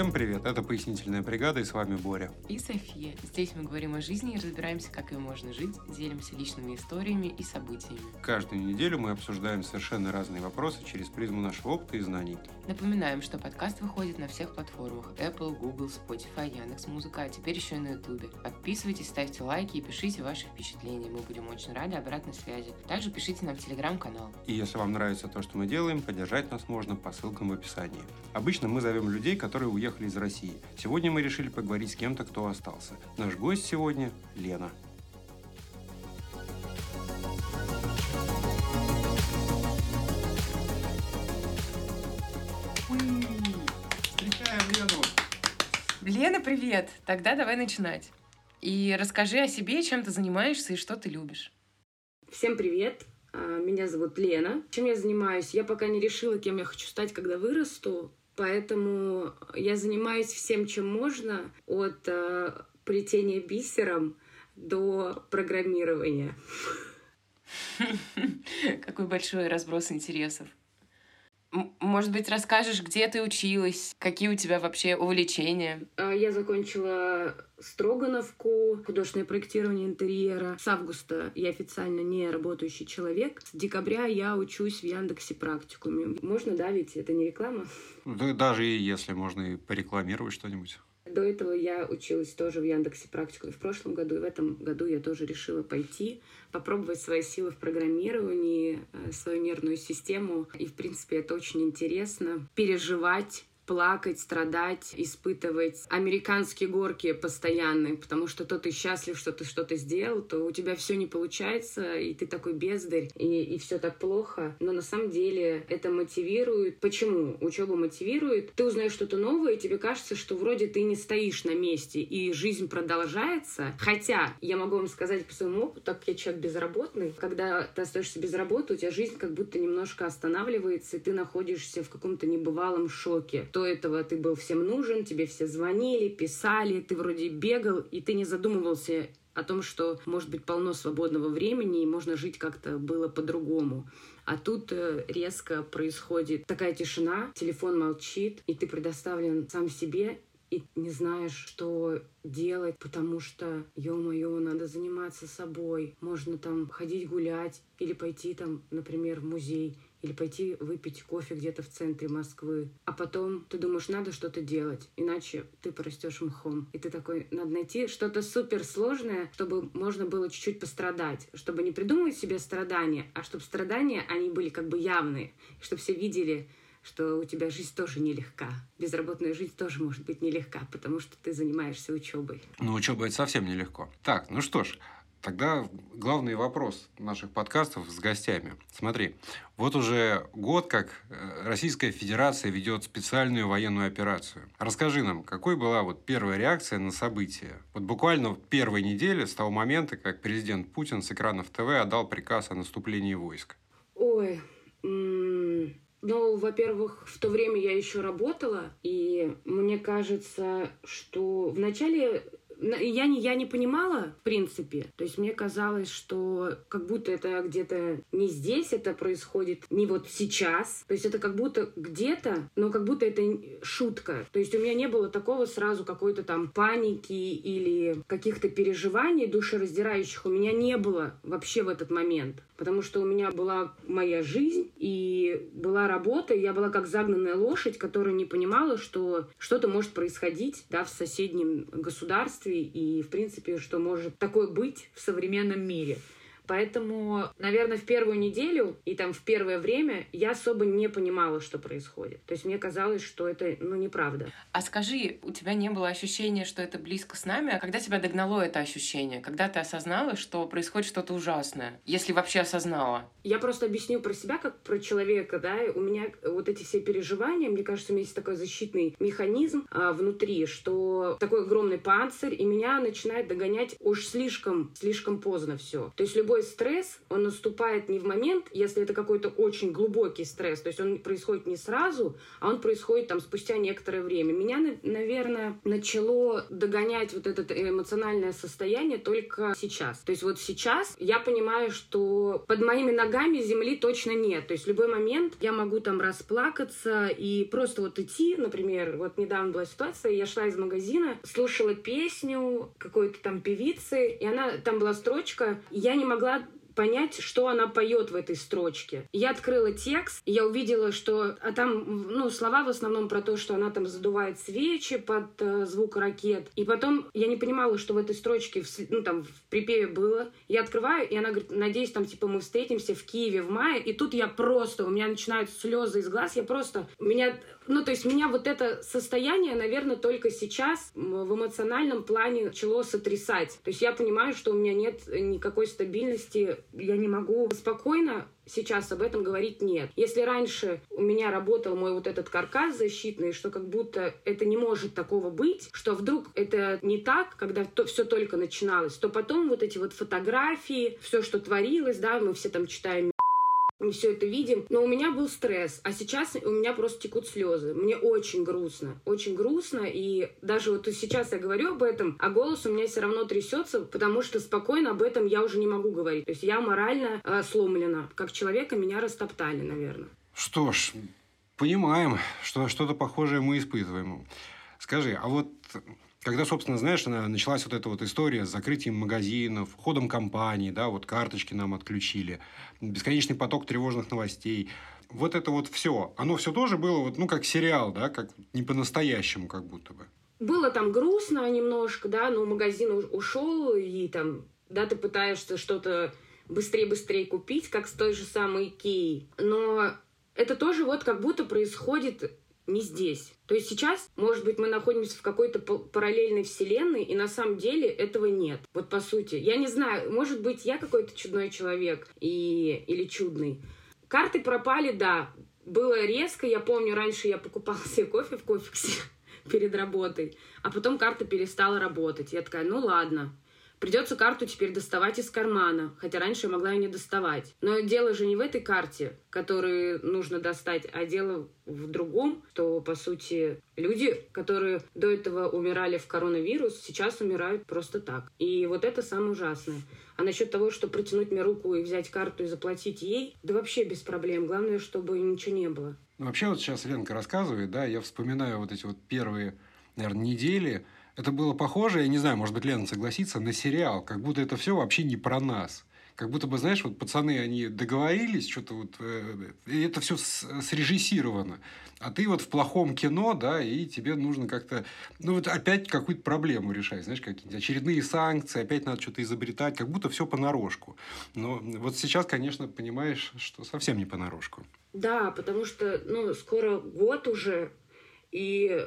Всем привет, это «Пояснительная бригада» и с вами Боря. И София. Здесь мы говорим о жизни и разбираемся, как ее можно жить, делимся личными историями и событиями. Каждую неделю мы обсуждаем совершенно разные вопросы через призму нашего опыта и знаний. Напоминаем, что подкаст выходит на всех платформах Apple, Google, Spotify, Яндекс.Музыка, а теперь еще и на YouTube. Подписывайтесь, ставьте лайки и пишите ваши впечатления. Мы будем очень рады обратной связи. Также пишите нам в Телеграм-канал. И если вам нравится то, что мы делаем, поддержать нас можно по ссылкам в описании. Обычно мы зовем людей, которые уехали из России. Сегодня мы решили поговорить с кем-то, кто остался. Наш гость сегодня – Лена. Лена, привет! Тогда давай начинать. И расскажи о себе, чем ты занимаешься и что ты любишь. Всем привет! А, Меня зовут Лена. Чем я занимаюсь? Я пока не решила, кем я хочу стать, когда вырасту. Поэтому я занимаюсь всем, чем можно, от э, плетения бисером до программирования. Какой большой разброс интересов. М- Может быть, расскажешь, где ты училась, какие у тебя вообще увлечения? А, Я закончила Строгановку, художественное проектирование интерьера. С августа я официально не работающий человек. С декабря я учусь в Яндексе практикуме. Можно, да, ведь это не реклама? Да, даже и если можно и порекламировать что-нибудь. До этого я училась тоже в Яндексе практику в прошлом году, и в этом году я тоже решила пойти, попробовать свои силы в программировании, э, свою нервную систему. И, в принципе, это очень интересно. Переживать плакать, страдать, испытывать американские горки постоянные, потому что то ты счастлив, что ты что-то сделал, то у тебя все не получается, и ты такой бездарь, и, и все так плохо. Но на самом деле это мотивирует. Почему? Учеба мотивирует. Ты узнаешь что-то новое, и тебе кажется, что вроде ты не стоишь на месте, и жизнь продолжается. Хотя, я могу вам сказать по своему опыту, так как я человек безработный, когда ты остаешься без работы, у тебя жизнь как будто немножко останавливается, и ты находишься в каком-то небывалом шоке. До этого ты был всем нужен, тебе все звонили, писали, ты вроде бегал, и ты не задумывался о том, что может быть полно свободного времени, и можно жить как-то было по-другому. А тут э, резко происходит такая тишина, телефон молчит, и ты предоставлен сам себе, и не знаешь, что делать, потому что, ё-моё, надо заниматься собой. Можно там ходить гулять или пойти там, например, в музей или пойти выпить кофе где-то в центре Москвы. А потом ты думаешь, надо что-то делать, иначе ты порастешь мхом. И ты такой, надо найти что-то суперсложное, чтобы можно было чуть-чуть пострадать, чтобы не придумывать себе страдания, а чтобы страдания, они были как бы явные, чтобы все видели, что у тебя жизнь тоже нелегка. Безработная жизнь тоже может быть нелегка, потому что ты занимаешься учебой. Ну, учеба это совсем нелегко. Так, ну что ж, тогда главный вопрос наших подкастов с гостями. Смотри, вот уже год, как э, Российская Федерация ведет специальную военную операцию. Расскажи нам, какой была вот первая реакция на события? Вот буквально в первой неделе с того момента, как президент Путин с экранов ТВ отдал приказ о наступлении войск. Ой, ну, во-первых, в то время я еще работала, и мне кажется, что вначале на- я не, я не понимала, в принципе. То есть мне казалось, что как будто это где-то не здесь это происходит, не вот сейчас. То есть это как будто где-то, но как будто это шутка. То есть у меня не было такого сразу какой-то там паники или каких-то переживаний душераздирающих. У меня не было вообще в этот момент. Потому что у меня была моя жизнь и была работа, и я была как загнанная лошадь, которая не понимала, что что-то может происходить да, в соседнем государстве и, в принципе, что может такое быть в современном мире. Поэтому, наверное, в первую неделю и там в первое время я особо не понимала, что происходит. То есть мне казалось, что это, ну, неправда. А скажи, у тебя не было ощущения, что это близко с нами? А когда тебя догнало это ощущение? Когда ты осознала, что происходит что-то ужасное? Если вообще осознала? Я просто объясню про себя, как про человека, да, у меня вот эти все переживания, мне кажется, у меня есть такой защитный механизм а, внутри, что такой огромный панцирь, и меня начинает догонять уж слишком, слишком поздно все. То есть любое любой стресс, он наступает не в момент, если это какой-то очень глубокий стресс, то есть он происходит не сразу, а он происходит там спустя некоторое время. Меня, наверное, начало догонять вот это эмоциональное состояние только сейчас. То есть вот сейчас я понимаю, что под моими ногами земли точно нет. То есть в любой момент я могу там расплакаться и просто вот идти, например, вот недавно была ситуация, я шла из магазина, слушала песню какой-то там певицы, и она там была строчка, я не могла понять, что она поет в этой строчке. Я открыла текст, и я увидела, что а там, ну, слова в основном про то, что она там задувает свечи под э, звук ракет. И потом я не понимала, что в этой строчке, в, ну, там, в припеве было. Я открываю, и она говорит, надеюсь, там, типа, мы встретимся в Киеве в мае. И тут я просто, у меня начинают слезы из глаз, я просто, меня ну, то есть меня вот это состояние, наверное, только сейчас в эмоциональном плане начало сотрясать. То есть я понимаю, что у меня нет никакой стабильности, я не могу спокойно сейчас об этом говорить нет. Если раньше у меня работал мой вот этот каркас защитный, что как будто это не может такого быть, что вдруг это не так, когда то, все только начиналось, то потом вот эти вот фотографии, все, что творилось, да, мы все там читаем мы все это видим. Но у меня был стресс, а сейчас у меня просто текут слезы. Мне очень грустно, очень грустно. И даже вот сейчас я говорю об этом, а голос у меня все равно трясется, потому что спокойно об этом я уже не могу говорить. То есть я морально э, сломлена. Как человека меня растоптали, наверное. Что ж, понимаем, что что-то похожее мы испытываем. Скажи, а вот когда, собственно, знаешь, началась вот эта вот история с закрытием магазинов, ходом компаний, да, вот карточки нам отключили, бесконечный поток тревожных новостей. Вот это вот все, оно все тоже было вот, ну, как сериал, да, как не по-настоящему как будто бы. Было там грустно немножко, да, но магазин ушел, и там, да, ты пытаешься что-то быстрее-быстрее купить, как с той же самой Икеей. Но это тоже вот как будто происходит не здесь. То есть сейчас, может быть, мы находимся в какой-то параллельной вселенной, и на самом деле этого нет. Вот по сути. Я не знаю, может быть, я какой-то чудной человек и... или чудный. Карты пропали, да. Было резко. Я помню, раньше я покупала себе кофе в кофексе перед работой, а потом карта перестала работать. Я такая, ну ладно. Придется карту теперь доставать из кармана, хотя раньше я могла ее не доставать. Но дело же не в этой карте, которую нужно достать, а дело в другом, что, по сути, люди, которые до этого умирали в коронавирус, сейчас умирают просто так. И вот это самое ужасное. А насчет того, что протянуть мне руку и взять карту и заплатить ей, да вообще без проблем. Главное, чтобы ничего не было. Ну, вообще, вот сейчас Ленка рассказывает, да, я вспоминаю вот эти вот первые, наверное, недели, это было похоже, я не знаю, может быть, Лена согласится, на сериал, как будто это все вообще не про нас. Как будто бы, знаешь, вот пацаны, они договорились, что-то вот, э, и это все срежиссировано. А ты вот в плохом кино, да, и тебе нужно как-то, ну вот опять какую-то проблему решать, знаешь, какие-нибудь очередные санкции, опять надо что-то изобретать, как будто все понарошку. Но вот сейчас, конечно, понимаешь, что совсем не понарошку. Да, потому что, ну, скоро год уже, и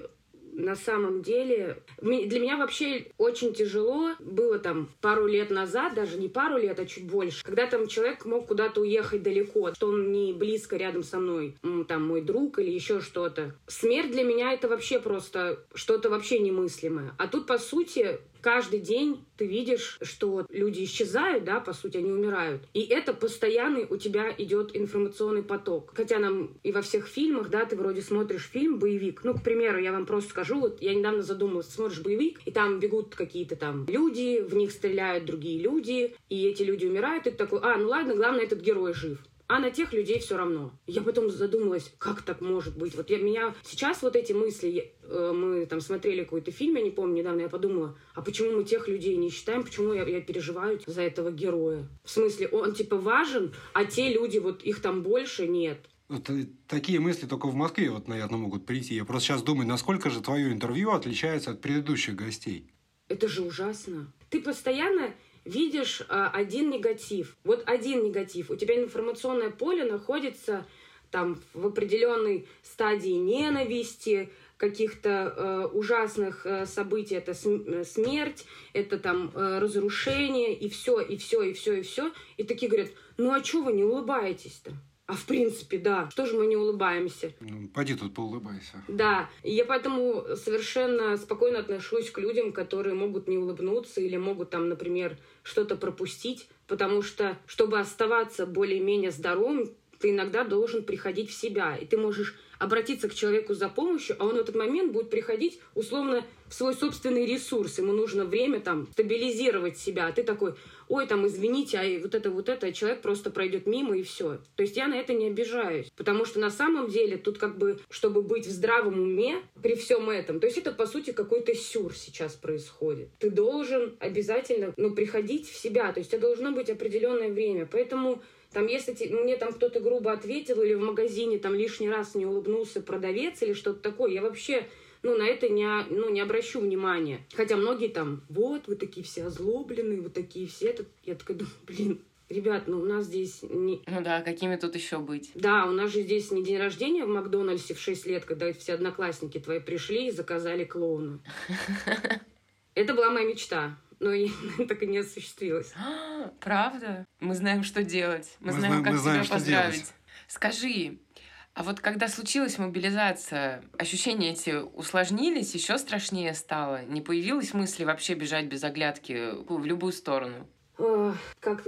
на самом деле для меня вообще очень тяжело было там пару лет назад, даже не пару лет, а чуть больше, когда там человек мог куда-то уехать далеко, что он не близко рядом со мной, там мой друг или еще что-то. Смерть для меня это вообще просто что-то вообще немыслимое. А тут, по сути, каждый день ты видишь, что люди исчезают, да, по сути, они умирают. И это постоянный у тебя идет информационный поток. Хотя нам и во всех фильмах, да, ты вроде смотришь фильм, боевик. Ну, к примеру, я вам просто скажу, вот я недавно задумалась, смотришь боевик, и там бегут какие-то там люди, в них стреляют другие люди, и эти люди умирают, и ты такой, а, ну ладно, главное, этот герой жив а на тех людей все равно. Я потом задумалась, как так может быть. Вот я, меня сейчас вот эти мысли, э, мы там смотрели какой-то фильм, я не помню, недавно я подумала, а почему мы тех людей не считаем, почему я, я переживаю за этого героя? В смысле, он типа важен, а те люди, вот их там больше нет. Вот такие мысли только в Москве, вот, наверное, могут прийти. Я просто сейчас думаю, насколько же твое интервью отличается от предыдущих гостей. Это же ужасно. Ты постоянно видишь а, один негатив. Вот один негатив. У тебя информационное поле находится там в определенной стадии ненависти, каких-то э, ужасных э, событий, это э, смерть, это там э, разрушение, и все, и все, и все, и все. И такие говорят, ну а что вы не улыбаетесь-то? А в принципе, да. Что же мы не улыбаемся? Ну, поди тут поулыбайся. Да. И я поэтому совершенно спокойно отношусь к людям, которые могут не улыбнуться или могут там, например, что-то пропустить, потому что, чтобы оставаться более-менее здоровым, ты иногда должен приходить в себя, и ты можешь обратиться к человеку за помощью, а он в этот момент будет приходить условно в свой собственный ресурс. Ему нужно время там стабилизировать себя. А ты такой, ой, там, извините, а вот это, вот это, человек просто пройдет мимо и все. То есть я на это не обижаюсь. Потому что на самом деле тут как бы, чтобы быть в здравом уме при всем этом, то есть это по сути какой-то сюр сейчас происходит. Ты должен обязательно, ну, приходить в себя. То есть это должно быть определенное время. Поэтому там, если мне там кто-то грубо ответил или в магазине там лишний раз не улыбнулся продавец или что-то такое, я вообще ну, на это не, ну, не обращу внимания. Хотя многие там, вот, вы такие все озлобленные, вы такие все. Это... Я такая думаю, блин, Ребят, ну у нас здесь не... Ну да, какими тут еще быть? Да, у нас же здесь не день рождения в Макдональдсе в 6 лет, когда все одноклассники твои пришли и заказали клоуна. Это была моя мечта но так и не осуществилось. Правда? Мы знаем, что делать. Мы, мы знаем, как мы знаем, тебя поздравить. Скажи, а вот когда случилась мобилизация, ощущения эти усложнились, еще страшнее стало? Не появилось мысли вообще бежать без оглядки в любую сторону? Как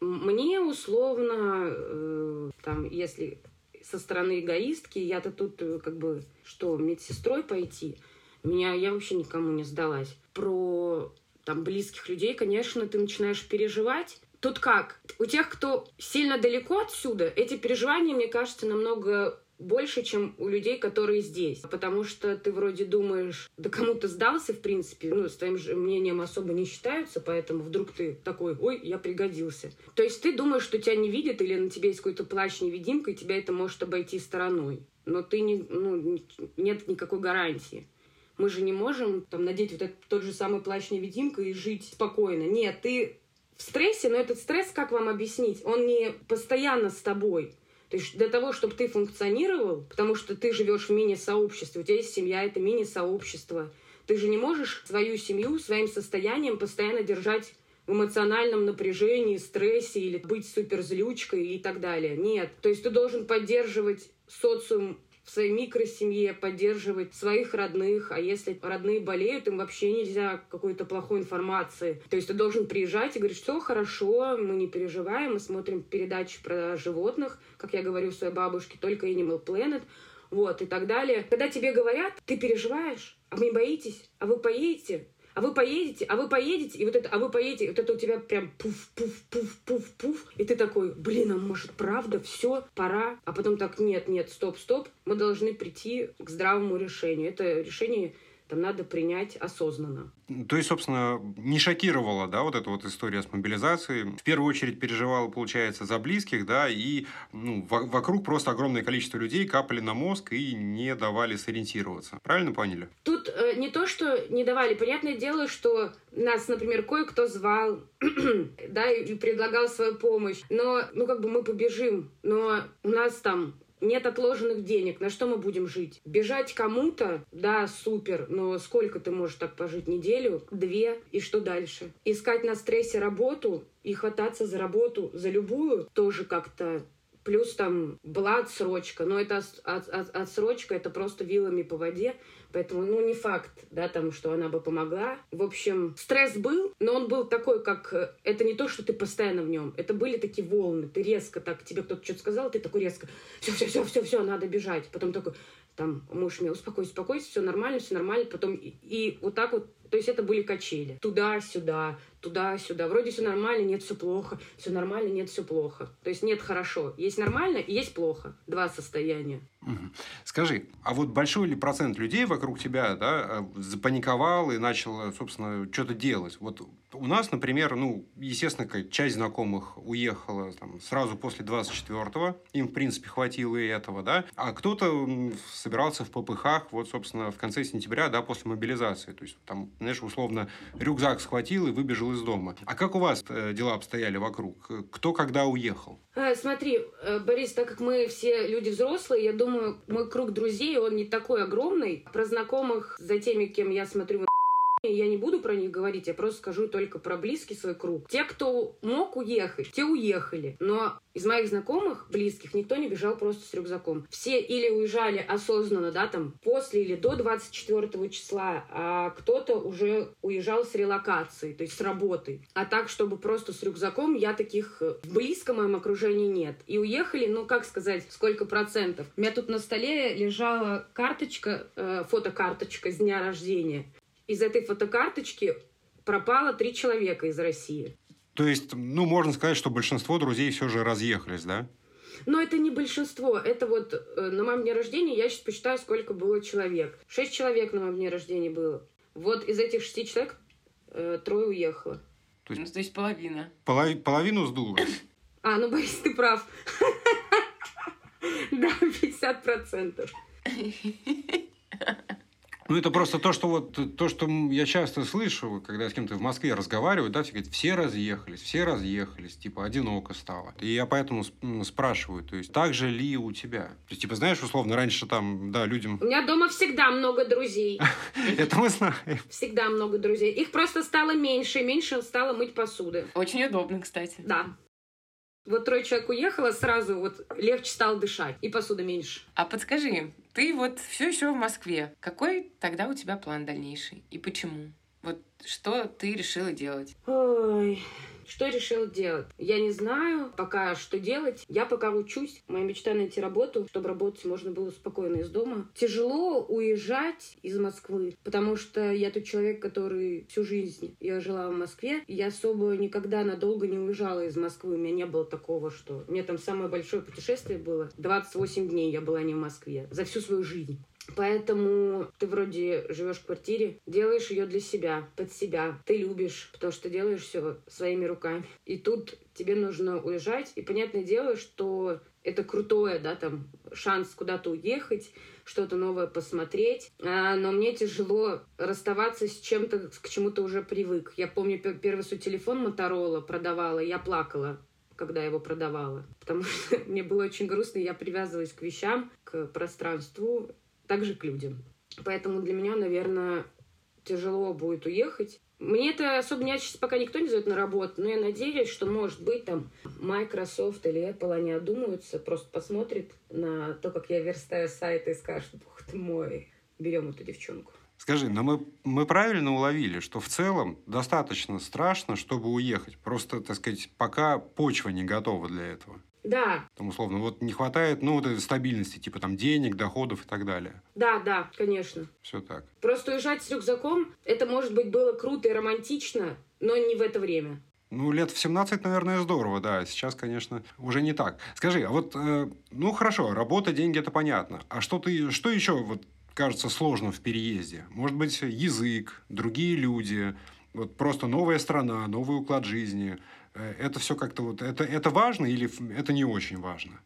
мне условно, э, там, если со стороны эгоистки, я-то тут э, как бы что, медсестрой пойти? Меня я вообще никому не сдалась. Про там близких людей, конечно, ты начинаешь переживать. Тут как? У тех, кто сильно далеко отсюда, эти переживания, мне кажется, намного больше, чем у людей, которые здесь. Потому что ты вроде думаешь, да кому то сдался, в принципе, ну, с твоим же мнением особо не считаются, поэтому вдруг ты такой, ой, я пригодился. То есть ты думаешь, что тебя не видят или на тебе есть какой-то плащ-невидимка, и тебя это может обойти стороной. Но ты не, ну, нет никакой гарантии. Мы же не можем там надеть вот этот тот же самый плащ-невидимка и жить спокойно. Нет, ты в стрессе, но этот стресс, как вам объяснить, он не постоянно с тобой. То есть для того, чтобы ты функционировал, потому что ты живешь в мини-сообществе, у тебя есть семья, это мини-сообщество, ты же не можешь свою семью своим состоянием постоянно держать в эмоциональном напряжении, стрессе или быть суперзлючкой и так далее. Нет. То есть ты должен поддерживать социум в своей микросемье, поддерживать своих родных, а если родные болеют, им вообще нельзя какой-то плохой информации. То есть ты должен приезжать и говорить, что хорошо, мы не переживаем, мы смотрим передачи про животных, как я говорю своей бабушке, только Animal Planet, вот, и так далее. Когда тебе говорят, ты переживаешь, а вы не боитесь, а вы поедете, а вы поедете, а вы поедете, и вот это, а вы поедете, и вот это у тебя прям пуф, пуф, пуф, пуф, пуф, и ты такой, блин, а может правда, все, пора, а потом так, нет, нет, стоп, стоп, мы должны прийти к здравому решению. Это решение там надо принять осознанно. То есть, собственно, не шокировала, да, вот эта вот история с мобилизацией. В первую очередь переживала, получается, за близких, да, и ну, вокруг просто огромное количество людей капали на мозг и не давали сориентироваться. Правильно поняли? Тут э, не то, что не давали. Понятное дело, что нас, например, кое-кто звал, да, и предлагал свою помощь. Но, ну, как бы мы побежим. Но у нас там нет отложенных денег, на что мы будем жить? Бежать кому-то, да, супер, но сколько ты можешь так пожить? Неделю, две, и что дальше? Искать на стрессе работу и хвататься за работу, за любую, тоже как-то Плюс там была отсрочка, но это от, от, отсрочка, это просто вилами по воде. Поэтому, ну, не факт, да, там, что она бы помогла. В общем, стресс был, но он был такой, как... Э, это не то, что ты постоянно в нем. Это были такие волны. Ты резко так, тебе кто-то что-то сказал, ты такой резко, все, все, все, все, надо бежать. Потом такой, там, муж мне, успокойся, успокойся, все нормально, все нормально. Потом и, и вот так вот, то есть это были качели. Туда-сюда, туда-сюда. Вроде все нормально, нет, все плохо. Все нормально, нет, все плохо. То есть нет хорошо. Есть нормально и есть плохо. Два состояния. Скажи, а вот большой ли процент людей вокруг тебя да, запаниковал и начал, собственно, что-то делать? Вот у нас, например, ну, естественно, часть знакомых уехала там, сразу после 24-го, им, в принципе, хватило и этого, да, а кто-то собирался в ППХ, вот, собственно, в конце сентября, да, после мобилизации, то есть, там, знаешь, условно, рюкзак схватил и выбежал из дома. А как у вас э, дела обстояли вокруг? Кто когда уехал? А, смотри, э, Борис, так как мы все люди взрослые, я думаю, мой круг друзей, он не такой огромный. Про знакомых, за теми, кем я смотрю я не буду про них говорить, я просто скажу только про близкий свой круг. Те, кто мог уехать, те уехали. Но из моих знакомых, близких, никто не бежал просто с рюкзаком. Все или уезжали осознанно, да, там, после или до 24 числа, а кто-то уже уезжал с релокацией, то есть с работы. А так, чтобы просто с рюкзаком, я таких э, в близком моем окружении нет. И уехали, ну, как сказать, сколько процентов? У меня тут на столе лежала карточка, э, фотокарточка с дня рождения из этой фотокарточки пропало три человека из России. То есть, ну, можно сказать, что большинство друзей все же разъехались, да? Но это не большинство. Это вот э, на моем дне рождения я сейчас посчитаю, сколько было человек. Шесть человек на моем дне рождения было. Вот из этих шести человек э, трое уехало. То есть, ну, то есть половина. Полов... Половину сдуло. А, ну, Борис, ты прав. Да, 50 процентов. Ну, это просто то, что вот то, что я часто слышу, когда с кем-то в Москве разговариваю, да, все говорят, все разъехались, все разъехались, типа, одиноко стало. И я поэтому спрашиваю, то есть, так же ли у тебя? То есть, типа, знаешь, условно, раньше там, да, людям... У меня дома всегда много друзей. Это мы знаем. Всегда много друзей. Их просто стало меньше, и меньше стало мыть посуды. Очень удобно, кстати. Да. Вот трое человек уехало, сразу вот легче стало дышать, и посуда меньше. А подскажи, ты вот все еще в Москве. Какой тогда у тебя план дальнейший? И почему? Вот что ты решила делать? Ой, что решил делать? Я не знаю пока, что делать. Я пока учусь. Моя мечта найти работу, чтобы работать можно было спокойно из дома. Тяжело уезжать из Москвы, потому что я тот человек, который всю жизнь я жила в Москве. Я особо никогда надолго не уезжала из Москвы. У меня не было такого, что... У меня там самое большое путешествие было. 28 дней я была не в Москве. За всю свою жизнь. Поэтому ты вроде живешь в квартире, делаешь ее для себя, под себя. Ты любишь, потому что делаешь все своими руками. И тут тебе нужно уезжать. И понятное дело, что это крутое, да, там, шанс куда-то уехать, что-то новое посмотреть. А, но мне тяжело расставаться с чем-то, к чему то уже привык. Я помню, первый свой телефон Моторола продавала, я плакала когда его продавала. Потому что мне было очень грустно, я привязывалась к вещам, к пространству, также к людям. Поэтому для меня, наверное, тяжело будет уехать. Мне это особо меня сейчас пока никто не зовет на работу, но я надеюсь, что, может быть, там Microsoft или Apple, они одумаются, просто посмотрят на то, как я верстаю сайты и скажут, бог ты мой, берем эту девчонку. Скажи, но мы, мы правильно уловили, что в целом достаточно страшно, чтобы уехать. Просто, так сказать, пока почва не готова для этого. Да. Там, условно, вот не хватает, ну, вот этой стабильности, типа там денег, доходов и так далее. Да, да, конечно. Все так. Просто уезжать с рюкзаком, это, может быть, было круто и романтично, но не в это время. Ну, лет в 17, наверное, здорово, да. Сейчас, конечно, уже не так. Скажи, а вот, э, ну, хорошо, работа, деньги, это понятно. А что ты, что еще вот кажется сложным в переезде? Может быть, язык, другие люди, вот просто новая страна, новый уклад жизни – это все как-то вот... Это, это важно или это не очень важно?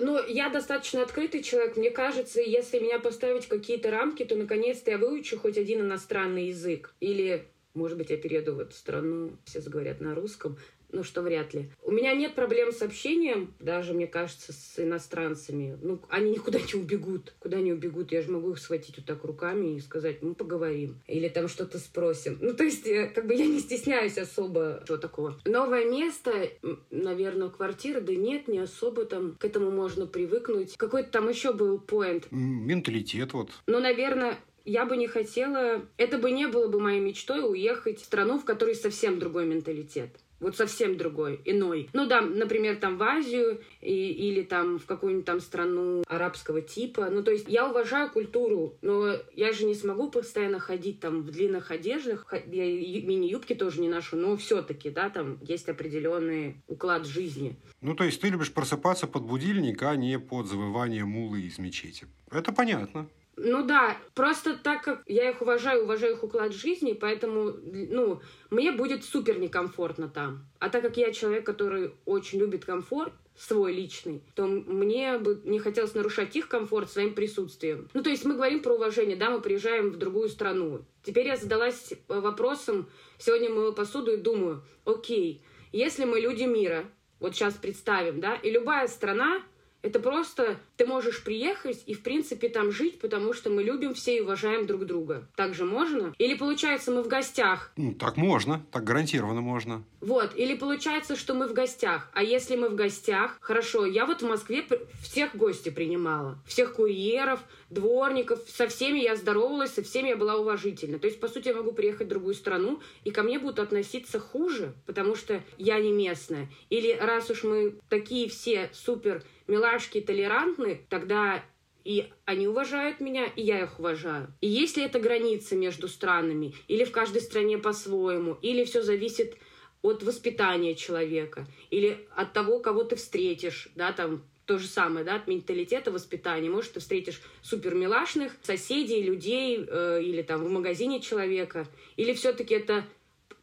Ну, я достаточно открытый человек. Мне кажется, если меня поставить какие-то рамки, то наконец-то я выучу хоть один иностранный язык. Или, может быть, я перееду в эту страну, все заговорят на русском ну что вряд ли. У меня нет проблем с общением, даже, мне кажется, с иностранцами. Ну, они никуда не убегут. Куда не убегут? Я же могу их схватить вот так руками и сказать, ну, поговорим. Или там что-то спросим. Ну, то есть, э, как бы я не стесняюсь особо чего такого. Новое место, наверное, квартира, да нет, не особо там к этому можно привыкнуть. Какой-то там еще был поинт. Менталитет вот. Ну, наверное, я бы не хотела, это бы не было бы моей мечтой уехать в страну, в которой совсем другой менталитет вот совсем другой, иной. Ну да, например, там в Азию и, или там в какую-нибудь там страну арабского типа. Ну то есть я уважаю культуру, но я же не смогу постоянно ходить там в длинных одеждах. Я мини-юбки тоже не ношу, но все-таки, да, там есть определенный уклад жизни. Ну то есть ты любишь просыпаться под будильник, а не под завывание мулы из мечети. Это понятно. Ну да, просто так как я их уважаю, уважаю их уклад жизни, поэтому, ну, мне будет супер некомфортно там. А так как я человек, который очень любит комфорт, свой личный, то мне бы не хотелось нарушать их комфорт своим присутствием. Ну, то есть мы говорим про уважение, да, мы приезжаем в другую страну. Теперь я задалась вопросом, сегодня мыла посуду и думаю, окей, если мы люди мира, вот сейчас представим, да, и любая страна Это просто ты можешь приехать и, в принципе, там жить, потому что мы любим все и уважаем друг друга. Так же можно? Или получается, мы в гостях? Ну, так можно, так гарантированно можно. Вот, или получается, что мы в гостях. А если мы в гостях, хорошо, я вот в Москве всех гостей принимала. Всех курьеров, дворников, со всеми я здоровалась, со всеми я была уважительна. То есть, по сути, я могу приехать в другую страну, и ко мне будут относиться хуже, потому что я не местная. Или раз уж мы такие все супер милашки толерантны, тогда и они уважают меня, и я их уважаю. И если это граница между странами, или в каждой стране по-своему, или все зависит от воспитания человека, или от того, кого ты встретишь, да, там то же самое, да, от менталитета, воспитания. Может, ты встретишь супер милашных соседей, людей, э, или там в магазине человека, или все-таки это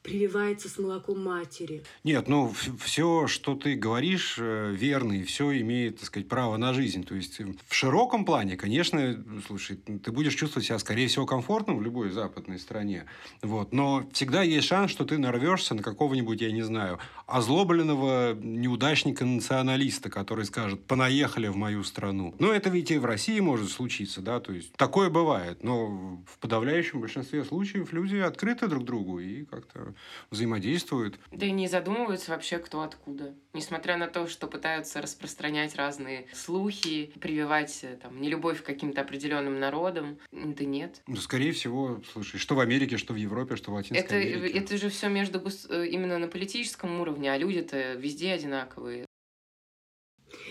прививается с молоком матери. Нет, ну, все, что ты говоришь, э, верно, и все имеет, так сказать, право на жизнь. То есть, э, в широком плане, конечно, слушай, ты будешь чувствовать себя, скорее всего, комфортно в любой западной стране. Вот. Но всегда есть шанс, что ты нарвешься на какого-нибудь, я не знаю, озлобленного неудачника-националиста, который скажет, понаехали в мою страну. Но это ведь и в России может случиться, да, то есть, такое бывает. Но в подавляющем большинстве случаев люди открыты друг другу и как-то взаимодействуют. Да и не задумываются вообще, кто откуда. Несмотря на то, что пытаются распространять разные слухи, прививать э, там, нелюбовь к каким-то определенным народам, да нет. Ну, скорее всего, слушай, что в Америке, что в Европе, что в Латинской это, Америке. Это же все между э, именно на политическом уровне, а люди-то везде одинаковые.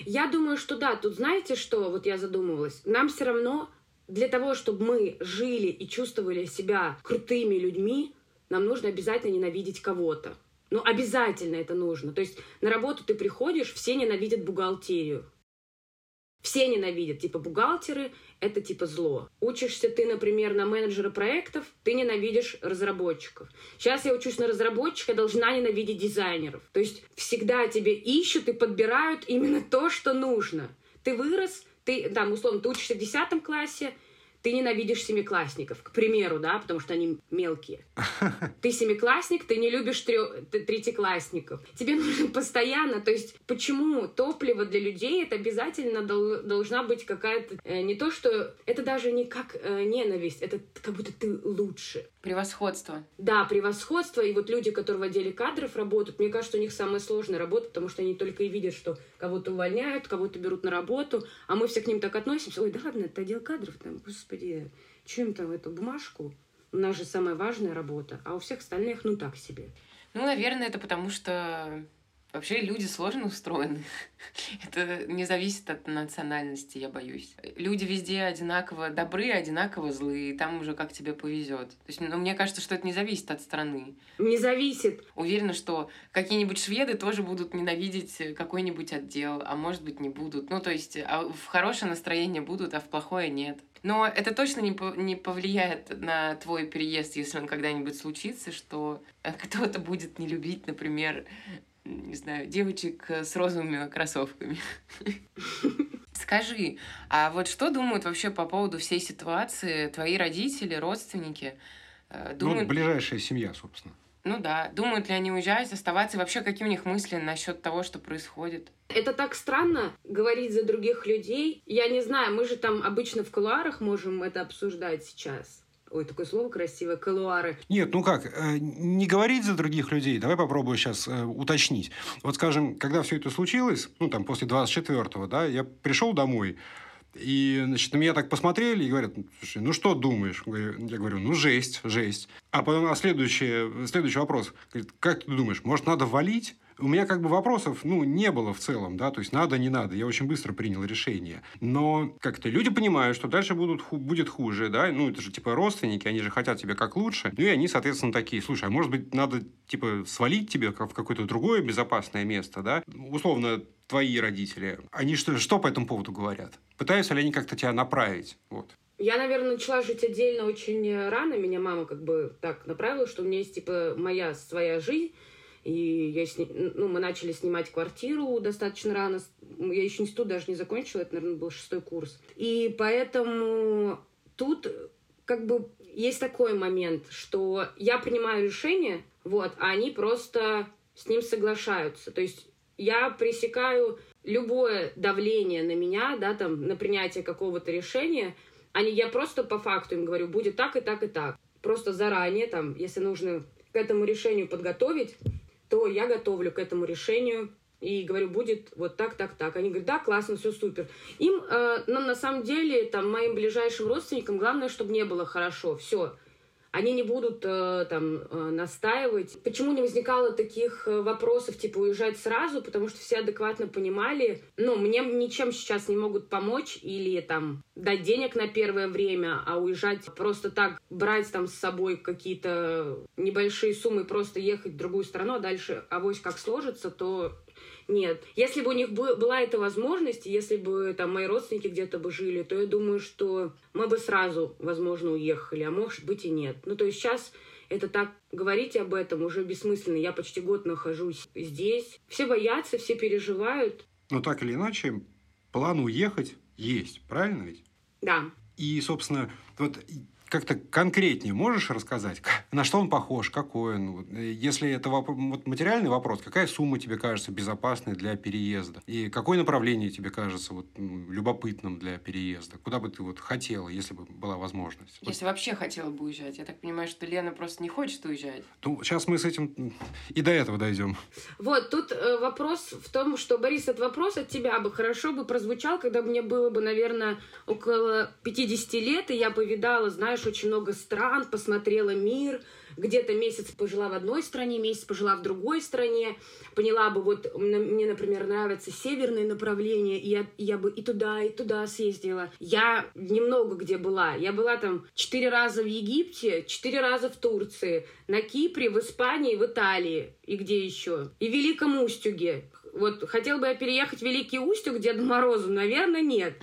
Я думаю, что да, тут знаете что, вот я задумывалась, нам все равно для того, чтобы мы жили и чувствовали себя крутыми людьми, нам нужно обязательно ненавидеть кого-то. Ну, обязательно это нужно. То есть на работу ты приходишь, все ненавидят бухгалтерию. Все ненавидят, типа бухгалтеры — это типа зло. Учишься ты, например, на менеджера проектов, ты ненавидишь разработчиков. Сейчас я учусь на разработчика, должна ненавидеть дизайнеров. То есть всегда тебе ищут и подбирают именно то, что нужно. Ты вырос, ты, там, условно, ты учишься в 10 классе, ты ненавидишь семиклассников, к примеру, да, потому что они мелкие. Ты семиклассник, ты не любишь трё... третьеклассников. Тебе нужно постоянно, то есть почему топливо для людей это обязательно дол... должна быть какая-то э, не то, что это даже не как э, ненависть, это как будто ты лучше. Превосходство. Да, превосходство. И вот люди, которые в отделе кадров работают, мне кажется, у них самая сложная работа, потому что они только и видят, что кого-то увольняют, кого-то берут на работу, а мы все к ним так относимся. Ой, да ладно, это отдел кадров, там, господи, что им там эту бумажку? У нас же самая важная работа, а у всех остальных, ну, так себе. Ну, наверное, это потому что Вообще люди сложно устроены. Это не зависит от национальности, я боюсь. Люди везде одинаково добры, одинаково злые, там уже как тебе повезет. То есть, ну, мне кажется, что это не зависит от страны. Не зависит. Уверена, что какие-нибудь шведы тоже будут ненавидеть какой-нибудь отдел, а может быть не будут. Ну, то есть, а в хорошее настроение будут, а в плохое нет. Но это точно не, не повлияет на твой переезд, если он когда-нибудь случится, что кто-то будет не любить, например, не знаю, девочек э, с розовыми кроссовками. Скажи, а вот что думают вообще по поводу всей ситуации твои родители, родственники? Э, ну, думают... Ну, ближайшая семья, собственно. Ну да. Думают ли они уезжать, оставаться? И вообще, какие у них мысли насчет того, что происходит? Это так странно говорить за других людей. Я не знаю, мы же там обычно в кулуарах можем это обсуждать сейчас. Ой, такое слово красивое, колуары. Нет, ну как, э, не говорить за других людей. Давай попробую сейчас э, уточнить. Вот, скажем, когда все это случилось, ну, там, после 24-го, да, я пришел домой, и, значит, на меня так посмотрели и говорят, слушай, ну что думаешь? Я говорю, ну жесть, жесть. А потом а следующий, следующий вопрос. Говорит, как ты думаешь, может, надо валить? у меня как бы вопросов, ну, не было в целом, да, то есть надо, не надо, я очень быстро принял решение. Но как-то люди понимают, что дальше будут, ху- будет хуже, да, ну, это же типа родственники, они же хотят тебе как лучше, ну, и они, соответственно, такие, слушай, а может быть, надо, типа, свалить тебе в какое-то другое безопасное место, да, условно, твои родители, они что, что по этому поводу говорят? Пытаются ли они как-то тебя направить? Вот. Я, наверное, начала жить отдельно очень рано. Меня мама как бы так направила, что у меня есть, типа, моя своя жизнь, и я сни... ну, мы начали снимать квартиру достаточно рано. Я еще институт даже не закончила, это, наверное, был шестой курс. И поэтому тут как бы есть такой момент, что я принимаю решение, вот, а они просто с ним соглашаются. То есть я пресекаю любое давление на меня, да, там, на принятие какого-то решения, они, я просто по факту им говорю, будет так и так и так. Просто заранее, там, если нужно к этому решению подготовить, то я готовлю к этому решению и говорю, будет вот так, так, так. Они говорят, да, классно, все супер. Им, э, но на самом деле, там, моим ближайшим родственникам главное, чтобы не было хорошо, все они не будут э, там э, настаивать. Почему не возникало таких э, вопросов, типа уезжать сразу? Потому что все адекватно понимали, ну, мне ничем сейчас не могут помочь или там дать денег на первое время, а уезжать просто так, брать там с собой какие-то небольшие суммы, просто ехать в другую страну, а дальше авось как сложится, то нет. Если бы у них была эта возможность, если бы там мои родственники где-то бы жили, то я думаю, что мы бы сразу, возможно, уехали, а может быть и нет. Ну, то есть сейчас это так говорить об этом уже бессмысленно. Я почти год нахожусь здесь. Все боятся, все переживают. Но так или иначе, план уехать есть, правильно ведь? Да. И, собственно, вот как-то конкретнее можешь рассказать, на что он похож, какой он? Если это воп- вот материальный вопрос, какая сумма тебе кажется безопасной для переезда? И какое направление тебе кажется вот, любопытным для переезда? Куда бы ты вот хотела, если бы была возможность? Если вот. вообще хотела бы уезжать. Я так понимаю, что Лена просто не хочет уезжать. Ну, сейчас мы с этим и до этого дойдем. Вот, тут э, вопрос в том, что, Борис, этот вопрос от тебя бы хорошо бы прозвучал, когда мне было бы, наверное, около 50 лет, и я повидала, знаешь, знаешь, очень много стран, посмотрела мир, где-то месяц пожила в одной стране, месяц пожила в другой стране, поняла бы, вот мне, например, нравится северное направление, и я, я бы и туда, и туда съездила. Я немного где была. Я была там четыре раза в Египте, четыре раза в Турции, на Кипре, в Испании, в Италии, и где еще? И в Великом Устюге. Вот хотел бы я переехать в Великий Устюг Деду Морозу? Наверное, нет.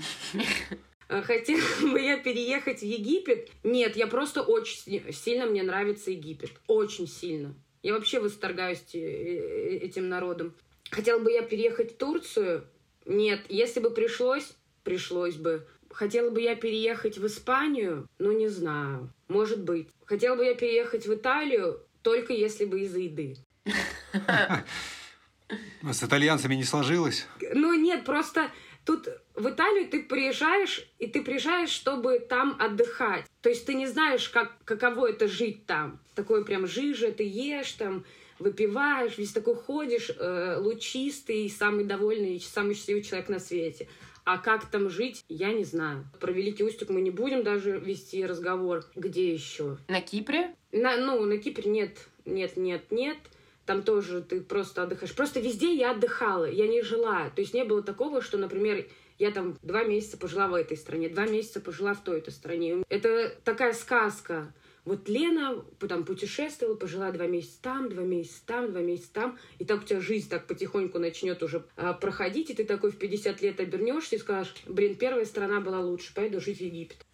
Э, хотела бы я переехать в Египет? Нет, я просто очень сильно мне нравится Египет. Очень сильно. Я вообще восторгаюсь э, э, этим народом. Хотела бы я переехать в Турцию? Нет. Если бы пришлось, пришлось бы. Хотела бы я переехать в Испанию? Ну, не знаю. Может быть. Хотела бы я переехать в Италию? Только если бы из-за еды. С итальянцами не сложилось? Ну, нет, просто Тут в Италию ты приезжаешь, и ты приезжаешь, чтобы там отдыхать. То есть ты не знаешь, как, каково это жить там. Такое прям жижа, ты ешь там, выпиваешь, весь такой ходишь, э, лучистый, самый довольный, самый счастливый человек на свете. А как там жить, я не знаю. Про Великий Устюг мы не будем даже вести разговор. Где еще? На Кипре? На, ну, на Кипре нет, нет, нет, нет там тоже ты просто отдыхаешь. Просто везде я отдыхала, я не жила. То есть не было такого, что, например, я там два месяца пожила в этой стране, два месяца пожила в той-то стране. Это такая сказка. Вот Лена там путешествовала, пожила два месяца там, два месяца там, два месяца там, и так у тебя жизнь так потихоньку начнет уже а, проходить, и ты такой в 50 лет обернешься и скажешь, блин, первая страна была лучше, поеду жить в Египет.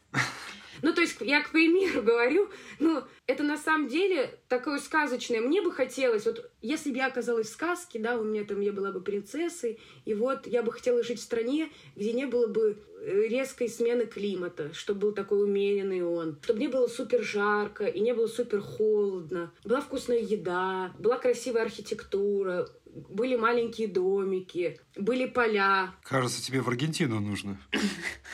Ну, то есть, я к примеру говорю, ну, это на самом деле такое сказочное. Мне бы хотелось, вот если бы я оказалась в сказке, да, у меня там, я была бы принцессой, и вот я бы хотела жить в стране, где не было бы э, резкой смены климата, чтобы был такой умеренный он, чтобы не было супер жарко и не было супер холодно, была вкусная еда, была красивая архитектура, были маленькие домики, были поля. Кажется, тебе в Аргентину нужно.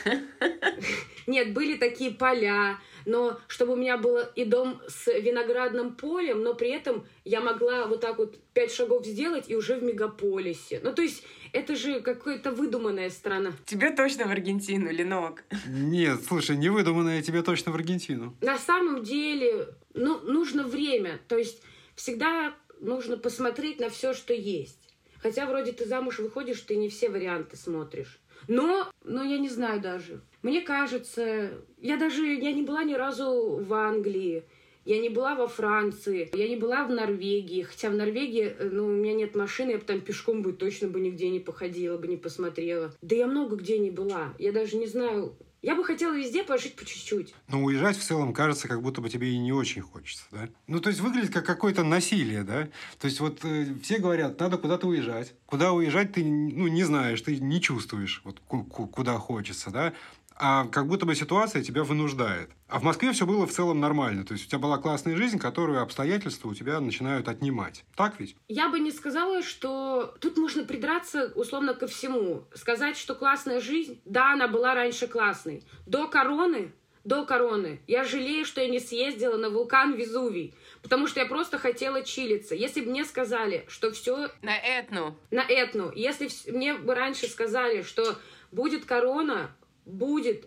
Нет, были такие поля, но чтобы у меня был и дом с виноградным полем, но при этом я могла вот так вот пять шагов сделать и уже в мегаполисе. Ну, то есть это же какая-то выдуманная страна. Тебе точно в Аргентину, Ленок? Нет, слушай, не выдуманная, тебе точно в Аргентину. На самом деле, ну, нужно время. То есть всегда нужно посмотреть на все, что есть. Хотя вроде ты замуж выходишь, ты не все варианты смотришь. Но, но я не знаю даже. Мне кажется, я даже я не была ни разу в Англии. Я не была во Франции, я не была в Норвегии, хотя в Норвегии, э, ну, у меня нет машины, я бы там пешком бы точно бы нигде не походила, бы не посмотрела. Да я много где не была. Я даже не знаю, я бы хотела везде пожить по чуть-чуть. Но уезжать в целом кажется, как будто бы тебе и не очень хочется, да? Ну, то есть выглядит как какое-то насилие, да? То есть вот э, все говорят, надо куда-то уезжать. Куда уезжать ты, ну, не знаешь, ты не чувствуешь, вот куда хочется, да? А как будто бы ситуация тебя вынуждает. А в Москве все было в целом нормально. То есть у тебя была классная жизнь, которую обстоятельства у тебя начинают отнимать. Так ведь? Я бы не сказала, что тут можно придраться условно ко всему. Сказать, что классная жизнь, да, она была раньше классной. До короны до короны. Я жалею, что я не съездила на вулкан Везувий, потому что я просто хотела чилиться. Если бы мне сказали, что все... На Этну. На Этну. Если мне бы раньше сказали, что будет корона, будет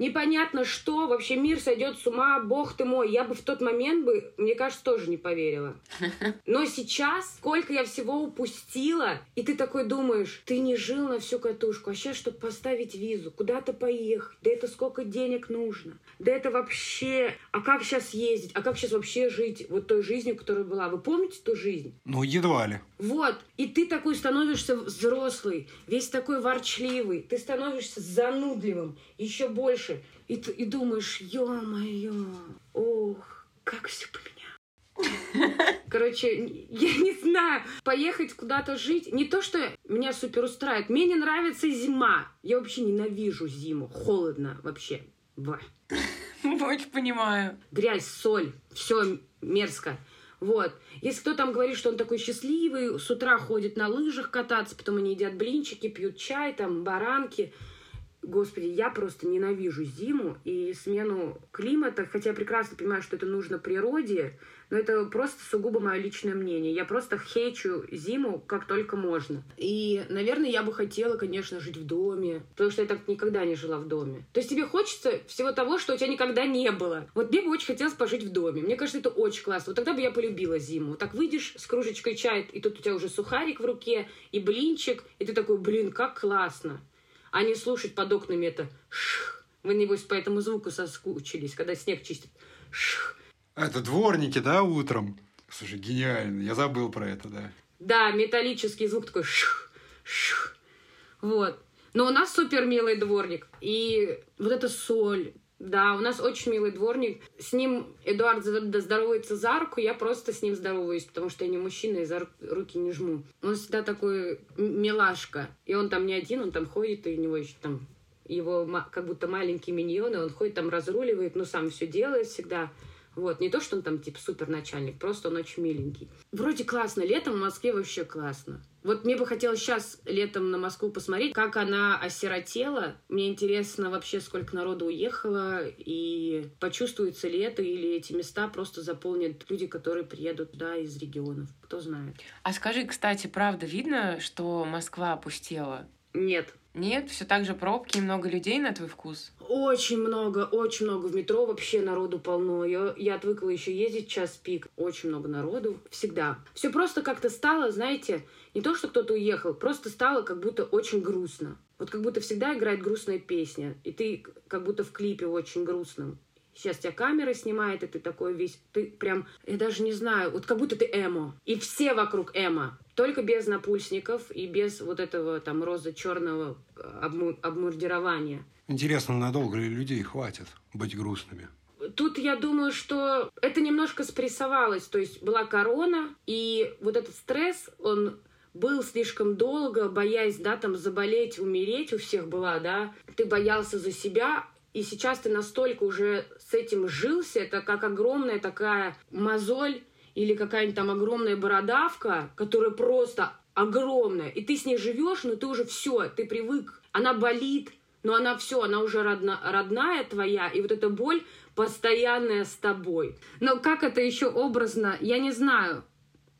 непонятно что, вообще мир сойдет с ума, бог ты мой. Я бы в тот момент бы, мне кажется, тоже не поверила. Но сейчас, сколько я всего упустила, и ты такой думаешь, ты не жил на всю катушку, а сейчас, чтобы поставить визу, куда-то поехать, да это сколько денег нужно, да это вообще, а как сейчас ездить, а как сейчас вообще жить вот той жизнью, которая была. Вы помните ту жизнь? Ну, едва ли. Вот, и ты такой становишься взрослый, весь такой ворчливый, ты становишься занудливым, еще больше. И, и думаешь, ё-моё, ох, как все поменялось. Короче, я не знаю, поехать куда-то жить. Не то, что меня супер устраивает. Мне не нравится зима. Я вообще ненавижу зиму. Холодно вообще. Б. Очень понимаю. Грязь, соль, все мерзко. Вот. Если кто там говорит, что он такой счастливый, с утра ходит на лыжах кататься, потом они едят блинчики, пьют чай, там, баранки. Господи, я просто ненавижу зиму и смену климата, хотя я прекрасно понимаю, что это нужно природе, но это просто сугубо мое личное мнение. Я просто хейчу зиму как только можно. И, наверное, я бы хотела, конечно, жить в доме, потому что я так никогда не жила в доме. То есть тебе хочется всего того, что у тебя никогда не было. Вот мне бы очень хотелось пожить в доме. Мне кажется, это очень классно. Вот тогда бы я полюбила зиму. Так выйдешь с кружечкой чая, и тут у тебя уже сухарик в руке, и блинчик, и ты такой, блин, как классно а не слушать под окнами это шх. Вы, небось, по этому звуку соскучились, когда снег чистит. Шх. Это дворники, да, утром? Слушай, гениально. Я забыл про это, да. Да, металлический звук такой шх, шх. Вот. Но у нас супер милый дворник. И вот эта соль, да, у нас очень милый дворник. С ним Эдуард здоровается за руку, я просто с ним здороваюсь, потому что я не мужчина и за руки не жму. Он всегда такой милашка. И он там не один, он там ходит, и у него еще там его как будто маленький миньон, и он ходит там разруливает, но сам все делает всегда. Вот, не то, что он там типа супер начальник, просто он очень миленький. Вроде классно, летом в Москве вообще классно. Вот мне бы хотелось сейчас летом на Москву посмотреть, как она осиротела. Мне интересно вообще, сколько народу уехало, и почувствуется ли это, или эти места просто заполнят люди, которые приедут туда из регионов. Кто знает. А скажи, кстати, правда видно, что Москва опустела? Нет. Нет, все так же пробки и много людей на твой вкус? Очень много, очень много. В метро вообще народу полно. Я, я отвыкла еще ездить час пик. Очень много народу. Всегда. Все просто как-то стало, знаете, не то, что кто-то уехал, просто стало как будто очень грустно. Вот как будто всегда играет грустная песня, и ты как будто в клипе очень грустном. Сейчас тебя камера снимает, и ты такой весь, ты прям, я даже не знаю, вот как будто ты эмо. И все вокруг эмо. Только без напульсников и без вот этого там роза-черного обму- обмурдирования. Интересно, надолго ли людей хватит быть грустными? Тут я думаю, что это немножко спрессовалось. То есть была корона, и вот этот стресс, он был слишком долго, боясь, да, там заболеть, умереть у всех была, да. Ты боялся за себя, и сейчас ты настолько уже с этим жился, это как огромная такая мозоль или какая-нибудь там огромная бородавка, которая просто огромная, и ты с ней живешь, но ты уже все, ты привык, она болит, но она все, она уже родна, родная твоя, и вот эта боль постоянная с тобой. Но как это еще образно, я не знаю.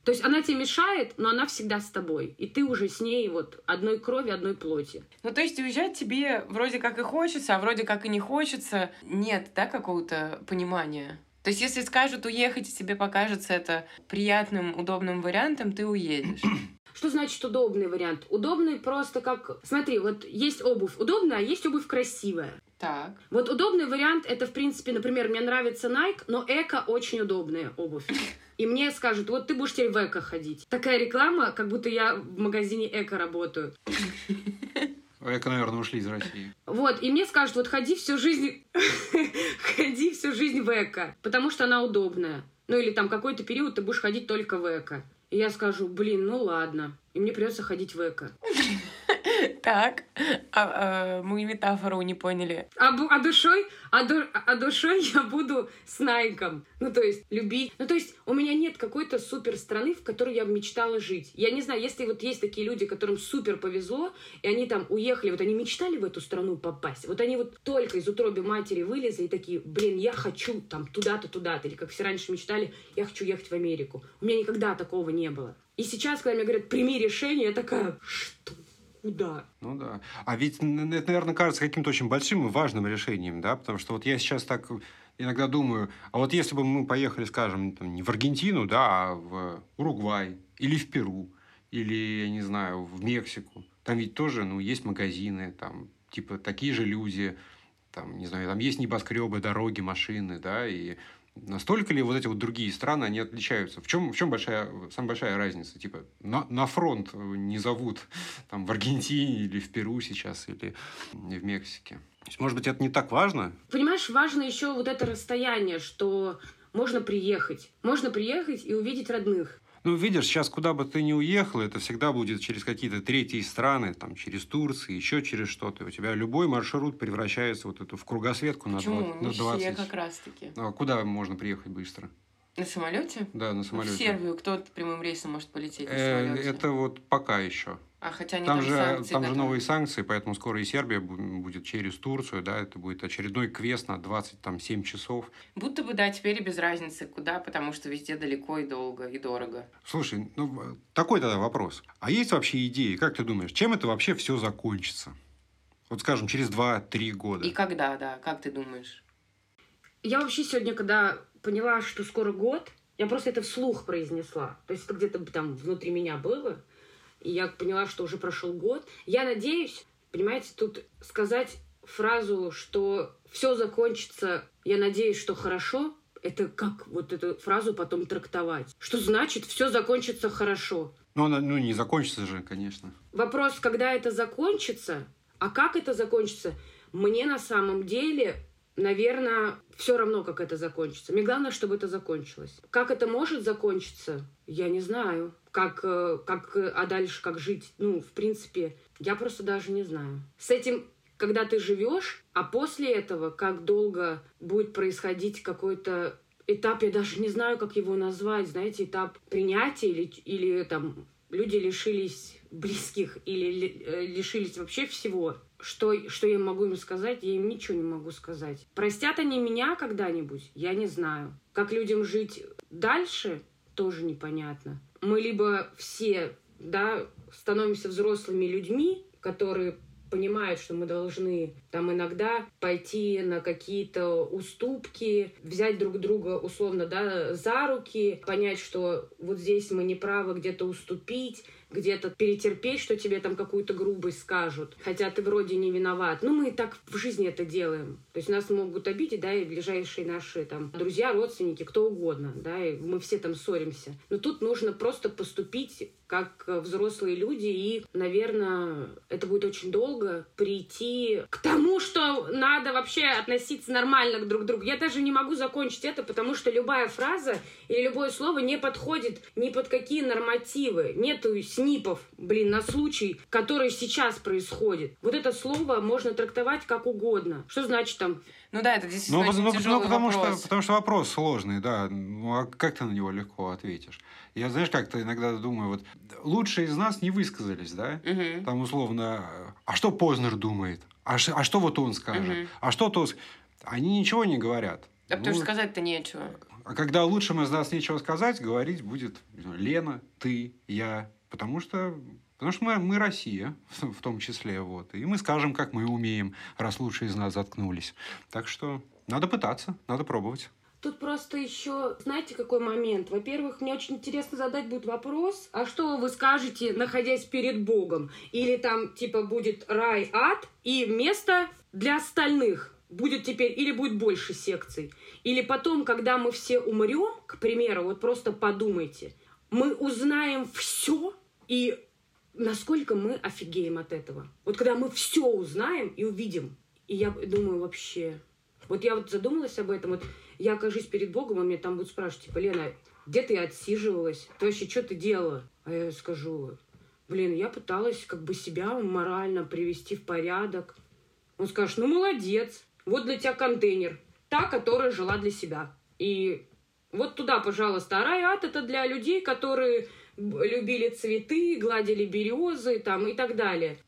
То есть она тебе мешает, но она всегда с тобой. И ты уже с ней вот одной крови, одной плоти. Ну, то есть уезжать тебе вроде как и хочется, а вроде как и не хочется. Нет, да, какого-то понимания? То есть если скажут уехать, и тебе покажется это приятным, удобным вариантом, ты уедешь. Что значит удобный вариант? Удобный просто как... Смотри, вот есть обувь удобная, а есть обувь красивая. Так. Вот удобный вариант это, в принципе, например, мне нравится Nike, но эко очень удобная обувь. И мне скажут, вот ты будешь теперь в эко ходить. Такая реклама, как будто я в магазине эко работаю. Эко, наверное, ушли из России. Вот, и мне скажут, вот ходи всю жизнь, ходи всю жизнь в эко, потому что она удобная. Ну или там какой-то период ты будешь ходить только в эко. И я скажу, блин, ну ладно. И мне придется ходить в эко. Так, а, а, мы метафору не поняли. А, а душой, а, ду- а душой я буду с Найком. Ну, то есть, любить. Ну, то есть, у меня нет какой-то супер страны, в которой я мечтала жить. Я не знаю, если вот есть такие люди, которым супер повезло, и они там уехали, вот они мечтали в эту страну попасть. Вот они вот только из утроби матери вылезли и такие, блин, я хочу там туда-то, туда-то. Или как все раньше мечтали, я хочу ехать в Америку. У меня никогда такого не было. И сейчас, когда мне говорят, прими решение, я такая, что? Куда? Ну да. А ведь это, наверное, кажется каким-то очень большим и важным решением, да? Потому что вот я сейчас так иногда думаю, а вот если бы мы поехали, скажем, там, не в Аргентину, да, а в Уругвай или в Перу, или, я не знаю, в Мексику, там ведь тоже, ну, есть магазины, там, типа, такие же люди, там, не знаю, там есть небоскребы, дороги, машины, да, и настолько ли вот эти вот другие страны, они отличаются? В чем, в чем большая, самая большая разница? Типа, на, на фронт не зовут там в Аргентине или в Перу сейчас, или в Мексике. То есть, может быть, это не так важно? Понимаешь, важно еще вот это расстояние, что можно приехать. Можно приехать и увидеть родных. Ну, видишь, сейчас куда бы ты ни уехал, это всегда будет через какие-то третьи страны, там, через Турцию, еще через что-то. У тебя любой маршрут превращается вот эту в кругосветку на, Почему? на Не все 20. как раз-таки. А куда можно приехать быстро? На самолете? Да, на самолете. В Сербию кто прямым рейсом может полететь на Э, самолете? это вот пока еще. А хотя они Там, там, же, санкции там же новые санкции, поэтому скоро и Сербия бу- будет через Турцию, да, это будет очередной квест на 27 часов. Будто бы, да, теперь и без разницы, куда, потому что везде далеко и долго, и дорого. Слушай, ну в- такой тогда вопрос. А есть вообще идеи, как ты думаешь, чем это вообще все закончится? Вот скажем, через 2-3 года. И когда, да, как ты думаешь? Я вообще сегодня, когда поняла, что скоро год, я просто это вслух произнесла. То есть это где-то там внутри меня было. И я поняла, что уже прошел год. Я надеюсь, понимаете, тут сказать фразу, что все закончится, я надеюсь, что хорошо, это как вот эту фразу потом трактовать? Что значит все закончится хорошо? Ну, она, ну, не закончится же, конечно. Вопрос, когда это закончится, а как это закончится, мне на самом деле, наверное, все равно, как это закончится. Мне главное, чтобы это закончилось. Как это может закончиться, я не знаю. Как, э, как, а дальше как жить? Ну, в принципе, я просто даже не знаю. С этим когда ты живешь, а после этого, как долго будет происходить какой-то этап, я даже не знаю, как его назвать, знаете, этап принятия или, или там люди лишились близких или ли- э, лишились вообще всего. Что, что я могу им сказать? Я им ничего не могу сказать. Простят они меня когда-нибудь? Я не знаю. Как людям жить дальше? Тоже непонятно. Мы либо все, да, становимся взрослыми людьми, которые понимают, что мы должны там иногда пойти на какие-то уступки, взять друг друга условно да, за руки, понять, что вот здесь мы не правы, где-то уступить, где-то перетерпеть, что тебе там какую-то грубость скажут, хотя ты вроде не виноват. Ну, мы и так в жизни это делаем. То есть нас могут обидеть, да, и ближайшие наши там друзья, родственники, кто угодно, да, и мы все там ссоримся. Но тут нужно просто поступить как э, взрослые люди, и, наверное, это будет очень долго прийти к тому, что надо вообще относиться нормально к друг другу. Я даже не могу закончить это, потому что любая фраза или любое слово не подходит ни под какие нормативы. Нету снипов, блин, на случай, который сейчас происходит. Вот это слово можно трактовать как угодно. Что значит там Ну да, это Ну, действительно ну, очень ну, тяжелый потому, вопрос. что, потому что вопрос сложный, да. Ну, а как ты на него легко ответишь? Я, знаешь, как-то иногда думаю, вот лучшие из нас не высказались, да? Мгм. Там условно, а что Познер думает? А, ш- а что вот он скажет? Мгм. А что то... Они ничего не говорят. Да потому Ну, что сказать-то нечего. А когда лучшим из нас нечего сказать, говорить будет Лена, ты, я. Потому что, потому что мы, мы Россия, в том числе. Вот. И мы скажем, как мы умеем, раз лучшие из нас заткнулись. Так что надо пытаться, надо пробовать. Тут просто еще, знаете, какой момент? Во-первых, мне очень интересно задать будет вопрос, а что вы скажете, находясь перед Богом? Или там, типа, будет рай, ад и место для остальных? Будет теперь, или будет больше секций? Или потом, когда мы все умрем, к примеру, вот просто подумайте, мы узнаем все и насколько мы офигеем от этого. Вот когда мы все узнаем и увидим, и я думаю вообще, вот я вот задумалась об этом, вот я окажусь перед Богом, он мне там будет спрашивать, типа, Лена, где ты отсиживалась? Ты вообще что ты делала? А я скажу, блин, я пыталась как бы себя морально привести в порядок. Он скажет, ну молодец, вот для тебя контейнер, та, которая жила для себя. И вот туда, пожалуйста. А рай-ад это для людей, которые любили цветы, гладили березы там и так далее.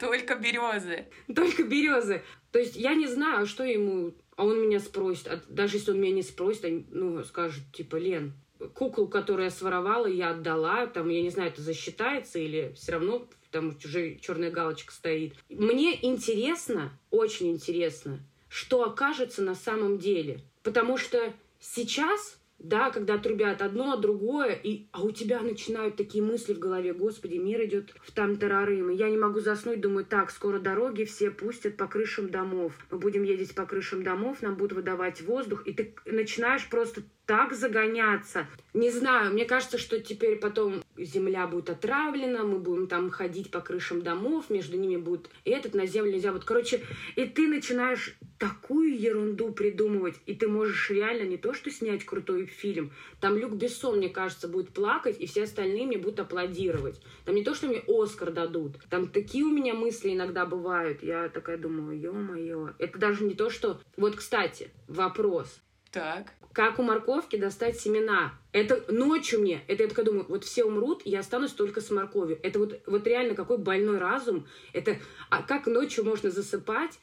Только березы. Только березы. То есть я не знаю, что ему... А он меня спросит. А даже если он меня не спросит, ну, скажет, типа, Лен, куклу, которую я своровала, я отдала. Там, я не знаю, это засчитается или все равно там уже черная галочка стоит. Мне интересно, очень интересно, что окажется на самом деле. Потому что сейчас да, когда трубят одно, другое, и, а у тебя начинают такие мысли в голове, господи, мир идет в там тарарым, я не могу заснуть, думаю, так, скоро дороги все пустят по крышам домов, мы будем ездить по крышам домов, нам будут выдавать воздух, и ты начинаешь просто так загоняться. Не знаю, мне кажется, что теперь потом земля будет отравлена, мы будем там ходить по крышам домов, между ними будет этот, на землю нельзя. Вот, короче, и ты начинаешь такую ерунду придумывать, и ты можешь реально не то что снять крутой фильм, там Люк Бессон, мне кажется, будет плакать, и все остальные мне будут аплодировать. Там не то, что мне Оскар дадут, там такие у меня мысли иногда бывают. Я такая думаю, ё-моё. Это даже не то, что... Вот, кстати, вопрос. Так. Как у морковки достать семена? Это ночью мне. Это я такая думаю, вот все умрут, я останусь только с морковью. Это вот, вот реально какой больной разум. Это а как ночью можно засыпать?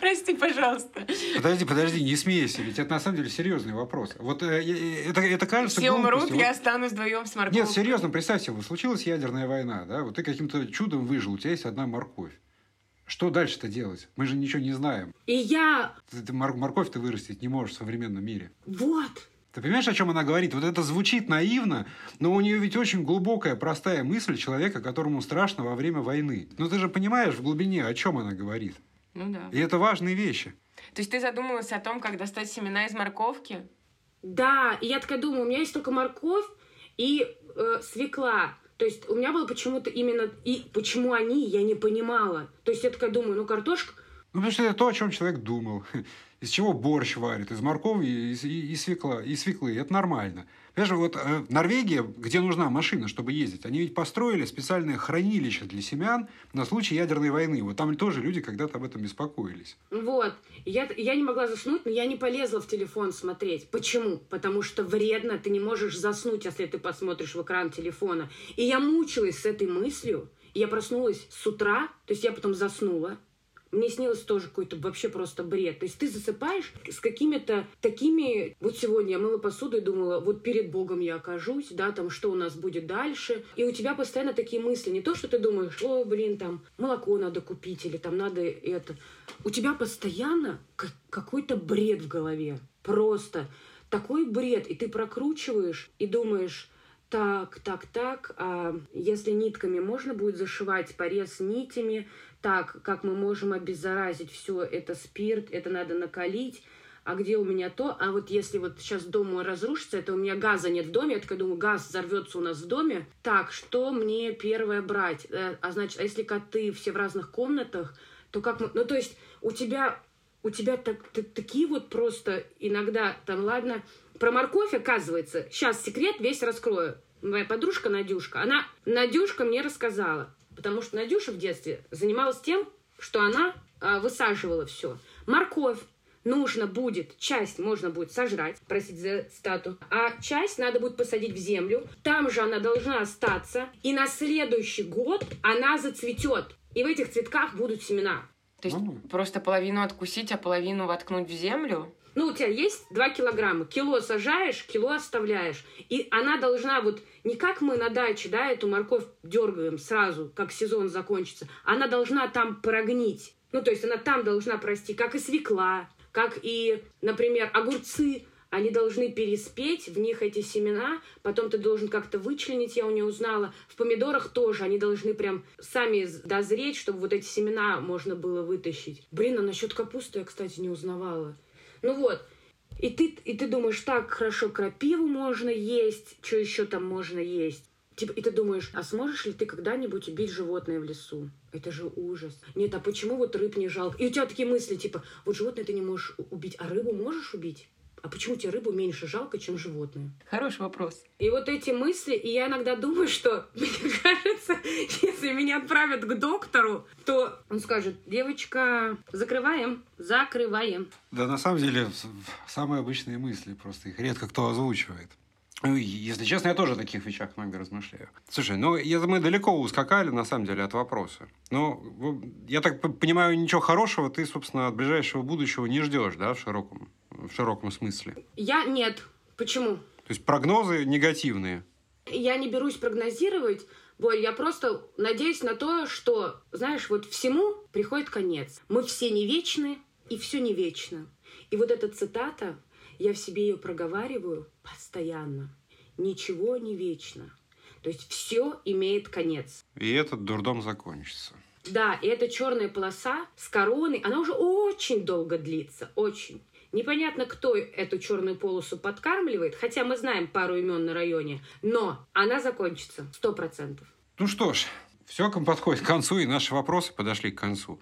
Прости, пожалуйста. Подожди, подожди, не смейся, ведь это на самом деле серьезный вопрос. Вот э, э это, это кажется Все умрут, глупостью. я Вот- останусь вдвоем с морковкой. Нет, серьезно, представь себе, случилась ядерная война, да, вот ты каким-то чудом выжил, у тебя есть одна морковь. Что дальше-то делать? Мы же ничего не знаем. И я Ты, ты мор- морковь ты вырастить не можешь в современном мире. вот. Ты понимаешь, о чем она говорит? Вот это звучит наивно, но у нее ведь очень глубокая, простая мысль человека, которому страшно во время войны. Ну ты же понимаешь в глубине, о чем она говорит. Ну да. И это важные вещи. То есть ты задумалась о том, как достать семена из морковки? Да, и я такая думаю, у меня есть только морковь и э, свекла. То есть у меня было почему-то именно... И почему они, я не понимала. То есть я такая думаю, ну картошка... Ну, потому что это то, о чем человек думал. Из чего борщ варит? Из моркови и, и- и свекла, и свеклы. Это нормально. Понимаешь, вот э, Норвегия, где нужна машина, чтобы ездить, они ведь построили специальное хранилище для семян на случай ядерной войны. Вот там тоже люди когда-то об этом беспокоились. Вот. Я, я не могла заснуть, но я не полезла в телефон смотреть. Почему? Потому что вредно, ты не можешь заснуть, если ты посмотришь в экран телефона. И я мучилась с этой мыслью. Я проснулась с утра, то есть я потом заснула. Мне снилось тоже какой-то вообще просто бред. То есть ты засыпаешь с какими-то такими... Вот сегодня я мыла посуду и думала, вот перед Богом я окажусь, да, там, что у нас будет дальше. И у тебя постоянно такие мысли. Не то, что ты думаешь, о, блин, там, молоко надо купить или там надо это. У тебя постоянно какой-то бред в голове. Просто такой бред. И ты прокручиваешь и думаешь, так, так, так, а если нитками можно будет зашивать порез нитями, так, как мы можем обеззаразить все, это спирт, это надо накалить, а где у меня то, а вот если вот сейчас дом мой разрушится, это у меня газа нет в доме, я такая думаю, газ взорвется у нас в доме, так, что мне первое брать? Э, А значит, а если коты все в разных комнатах, то как мы, ну то есть у тебя, у тебя так, т- такие вот просто иногда, там, ладно, про морковь, оказывается, сейчас секрет весь раскрою. Моя подружка Надюшка, она, Надюшка мне рассказала, потому что Надюша в детстве занималась тем, что она а, высаживала все. Морковь нужно будет, часть можно будет сожрать, простите за стату, а часть надо будет посадить в землю. Там же она должна остаться, и на следующий год она зацветет. И в этих цветках будут семена. То есть Ну. просто половину откусить, а половину воткнуть в землю? Ну, у тебя есть 2 килограмма. Кило сажаешь, кило оставляешь. И она должна вот... Не как мы на даче, да, эту морковь дергаем сразу, как сезон закончится. Она должна там прогнить. Ну, то есть она там должна прости, как и свекла, как и, например, огурцы. Они должны переспеть, в них эти семена, потом ты должен как-то вычленить, я у нее узнала. В помидорах тоже, они должны прям сами дозреть, чтобы вот эти семена можно было вытащить. Блин, а насчет капусты я, кстати, не узнавала. Ну вот. И ты, и ты думаешь, так, хорошо, крапиву можно есть, что еще там можно есть? Типа, и ты думаешь, а сможешь ли ты когда-нибудь убить животное в лесу? Это же ужас. Нет, а почему вот рыб не жалко? И у тебя такие мысли, типа, вот животное ты не можешь убить, а рыбу можешь убить? А почему тебе рыбу меньше жалко, чем животное? Хороший вопрос. И вот эти мысли, и я иногда думаю, что, мне кажется, если меня отправят к доктору, то он скажет, девочка, закрываем, закрываем. Да, на самом деле, самые обычные мысли, просто их редко кто озвучивает. Ну, если честно, я тоже о таких вещах много размышляю. Слушай, ну, я, мы далеко ускакали, на самом деле, от вопроса. Но я так понимаю, ничего хорошего ты, собственно, от ближайшего будущего не ждешь, да, в широком, в широком смысле? Я нет. Почему? То есть прогнозы негативные? Я не берусь прогнозировать, Боль, я просто надеюсь на то, что, знаешь, вот всему приходит конец. Мы все не вечны, и все не вечно. И вот эта цитата, я в себе ее проговариваю постоянно. Ничего не вечно. То есть все имеет конец. И этот дурдом закончится. Да, и эта черная полоса с короной, она уже очень долго длится, очень. Непонятно, кто эту черную полосу подкармливает, хотя мы знаем пару имен на районе, но она закончится сто процентов. Ну что ж, все подходит к концу, и наши вопросы подошли к концу.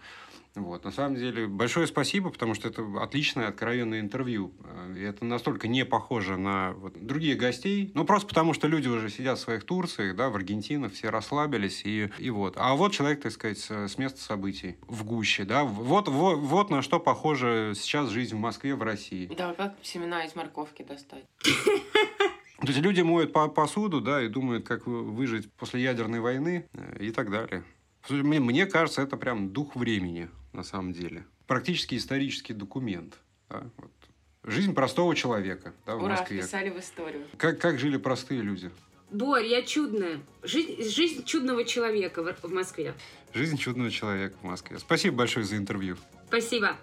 Вот. На самом деле, большое спасибо, потому что это отличное, откровенное интервью. И это настолько не похоже на вот, других гостей. Ну, просто потому, что люди уже сидят в своих Турциях, да, в Аргентинах, все расслабились. И, и вот. А вот человек, так сказать, с места событий в гуще. Да? Вот, вот, вот на что похожа сейчас жизнь в Москве, в России. Да, как семена из морковки достать? То есть люди моют посуду, да, и думают, как выжить после ядерной войны э, и так далее. Мне кажется, это прям дух времени на самом деле. Практически исторический документ. Да? Вот. Жизнь простого человека да, в Ура, Москве. вписали в историю. Как, как жили простые люди? Борь, я чудная. Жизнь, жизнь чудного человека в, в Москве. Жизнь чудного человека в Москве. Спасибо большое за интервью. Спасибо.